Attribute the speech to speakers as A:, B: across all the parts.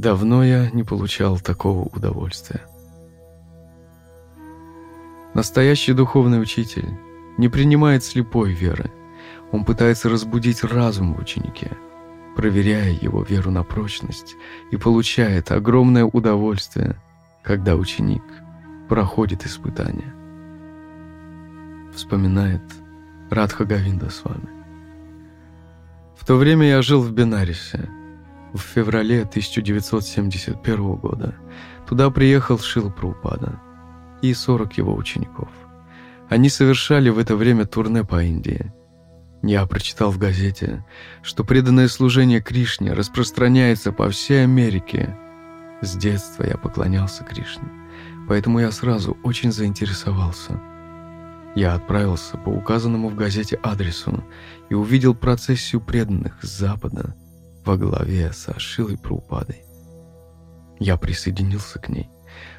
A: Давно я не получал такого удовольствия. Настоящий духовный учитель не принимает слепой веры. Он пытается разбудить разум в ученике, проверяя его веру на прочность, и получает огромное удовольствие, когда ученик проходит испытания. Вспоминает Радха Гавинда с вами. В то время я жил в Бенарисе. В феврале 1971 года туда приехал Шил Прупада и 40 его учеников. Они совершали в это время турне по Индии. Я прочитал в газете, что преданное служение Кришне распространяется по всей Америке. С детства я поклонялся Кришне, поэтому я сразу очень заинтересовался – я отправился по указанному в газете адресу и увидел процессию преданных с запада во главе со Шилой Праупадой. Я присоединился к ней.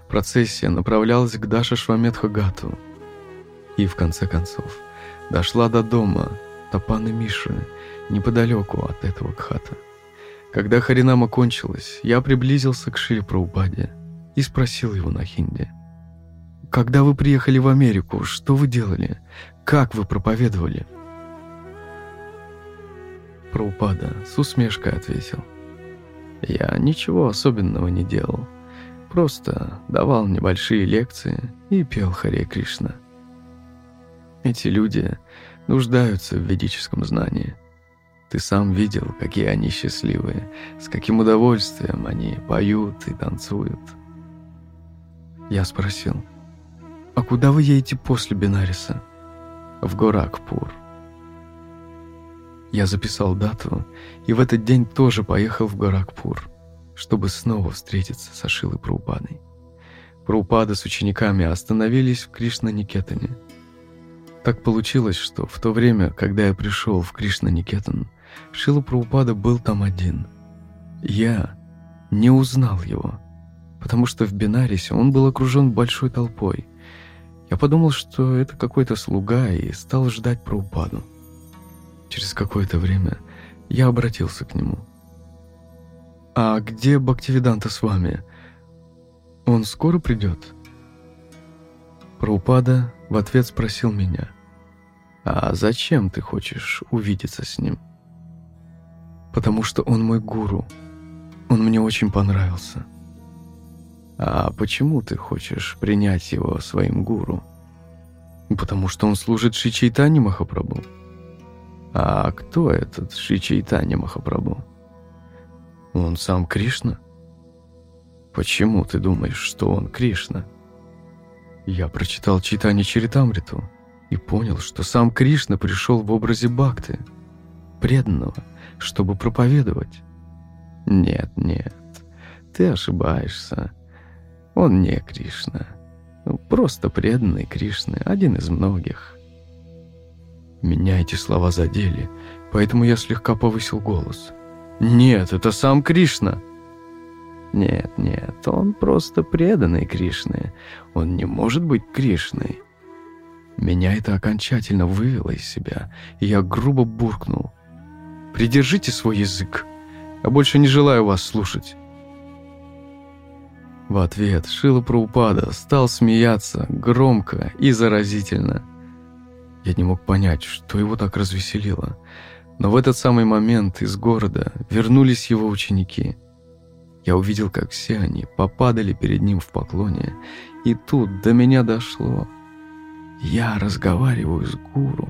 A: Процессия направлялась к Даша Шваметхагату и, в конце концов, дошла до дома Тапаны Миши неподалеку от этого кхата. Когда Харинама кончилась, я приблизился к Шиле Праупаде и спросил его на хинди – когда вы приехали в Америку, что вы делали? Как вы проповедовали?» Праупада с усмешкой ответил. «Я ничего особенного не делал. Просто давал небольшие лекции и пел Харе Кришна. Эти люди нуждаются в ведическом знании. Ты сам видел, какие они счастливые, с каким удовольствием они поют и танцуют». Я спросил, «А куда вы едете после Бенариса?» «В Горакпур». Я записал дату, и в этот день тоже поехал в Горакпур, чтобы снова встретиться с Ашилой Праупадой. Праупада с учениками остановились в Кришна-Никетане. Так получилось, что в то время, когда я пришел в Кришна-Никетан, Шила Праупада был там один. Я не узнал его, потому что в Бинарисе он был окружен большой толпой, я подумал, что это какой-то слуга, и стал ждать Праупаду. Через какое-то время я обратился к нему. «А где Бхактивиданта с вами? Он скоро придет?» Праупада в ответ спросил меня. «А зачем ты хочешь увидеться с ним?» «Потому что он мой гуру. Он мне очень понравился». «А почему ты хочешь принять его своим гуру?» «Потому что он служит Ши Чайтани Махапрабху». «А кто этот Чайтани Махапрабху?» «Он сам Кришна». «Почему ты думаешь, что он Кришна?» Я прочитал Читание Чаритамриту и понял, что сам Кришна пришел в образе Бхакты, преданного, чтобы проповедовать. Нет, нет, ты ошибаешься. Он не Кришна. Просто преданный Кришны, один из многих. Меня эти слова задели, поэтому я слегка повысил голос. «Нет, это сам Кришна!» «Нет, нет, он просто преданный Кришны. Он не может быть Кришной». Меня это окончательно вывело из себя, и я грубо буркнул. «Придержите свой язык. Я больше не желаю вас слушать». В ответ Шила Праупада стал смеяться громко и заразительно. Я не мог понять, что его так развеселило. Но в этот самый момент из города вернулись его ученики. Я увидел, как все они попадали перед ним в поклоне, и тут до меня дошло. Я разговариваю с гуру.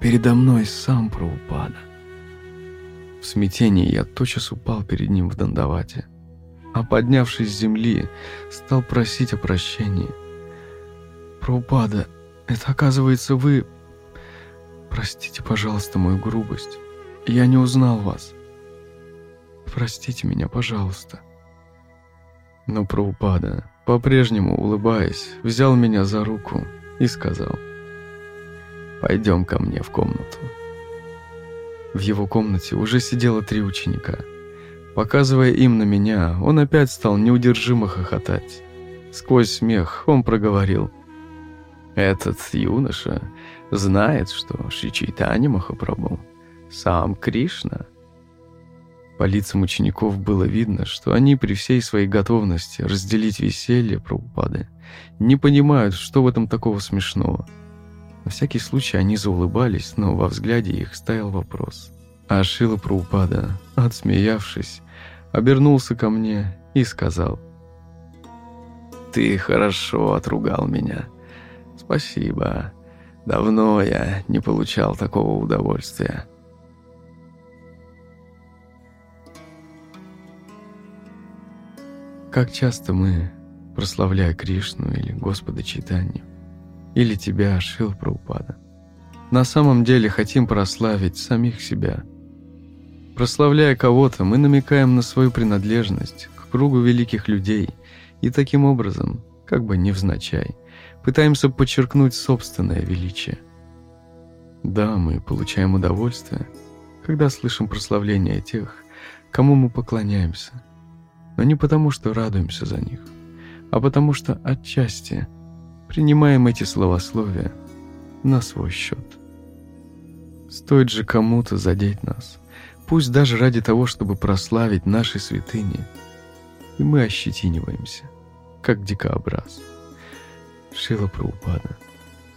A: Передо мной сам Праупада. В смятении я тотчас упал перед ним в Дандавате а поднявшись с земли, стал просить о прощении. «Праупада, это оказывается вы... Простите, пожалуйста, мою грубость. Я не узнал вас. Простите меня, пожалуйста». Но Праупада, по-прежнему улыбаясь, взял меня за руку и сказал, «Пойдем ко мне в комнату». В его комнате уже сидело три ученика – Показывая им на меня, он опять стал неудержимо хохотать. Сквозь смех он проговорил. «Этот юноша знает, что Шичайтани Махапрабху сам Кришна». По лицам учеников было видно, что они при всей своей готовности разделить веселье Прабхупады не понимают, что в этом такого смешного. На всякий случай они заулыбались, но во взгляде их стоял вопрос. А Шила Прабхупада, отсмеявшись, обернулся ко мне и сказал, «Ты хорошо отругал меня. Спасибо. Давно я не получал такого удовольствия». Как часто мы, прославляя Кришну или Господа Читанию, или тебя, Шил Праупада, на самом деле хотим прославить самих себя. Прославляя кого-то, мы намекаем на свою принадлежность к кругу великих людей и таким образом, как бы невзначай, пытаемся подчеркнуть собственное величие. Да, мы получаем удовольствие, когда слышим прославление тех, кому мы поклоняемся – но не потому, что радуемся за них, а потому что отчасти принимаем эти словословия на свой счет. Стоит же кому-то задеть нас, пусть даже ради того, чтобы прославить наши святыни, и мы ощетиниваемся, как дикообраз. Шила Праупада,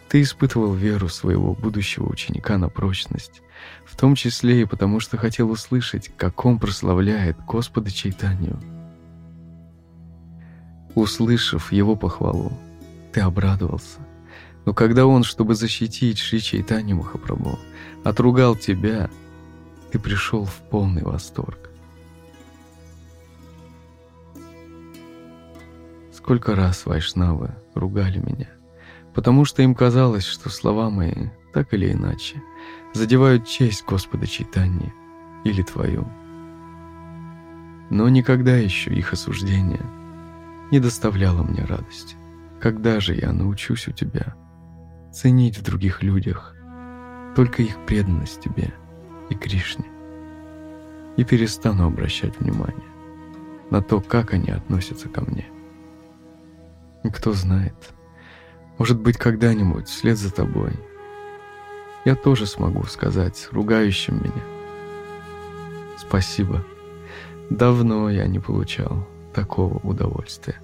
A: ты испытывал веру своего будущего ученика на прочность, в том числе и потому, что хотел услышать, как он прославляет Господа Чайтанию – Услышав его похвалу, ты обрадовался. Но когда он, чтобы защитить Шри Чайтани Махапрабху, отругал тебя, ты пришел в полный восторг. Сколько раз вайшнавы ругали меня, потому что им казалось, что слова мои, так или иначе, задевают честь Господа Чайтани или твою. Но никогда еще их осуждение – не доставляло мне радости. Когда же я научусь у тебя ценить в других людях только их преданность тебе и Кришне и перестану обращать внимание на то, как они относятся ко мне. Кто знает, может быть, когда-нибудь вслед за тобой я тоже смогу сказать ругающим меня. «Спасибо, давно я не получал такого удовольствия.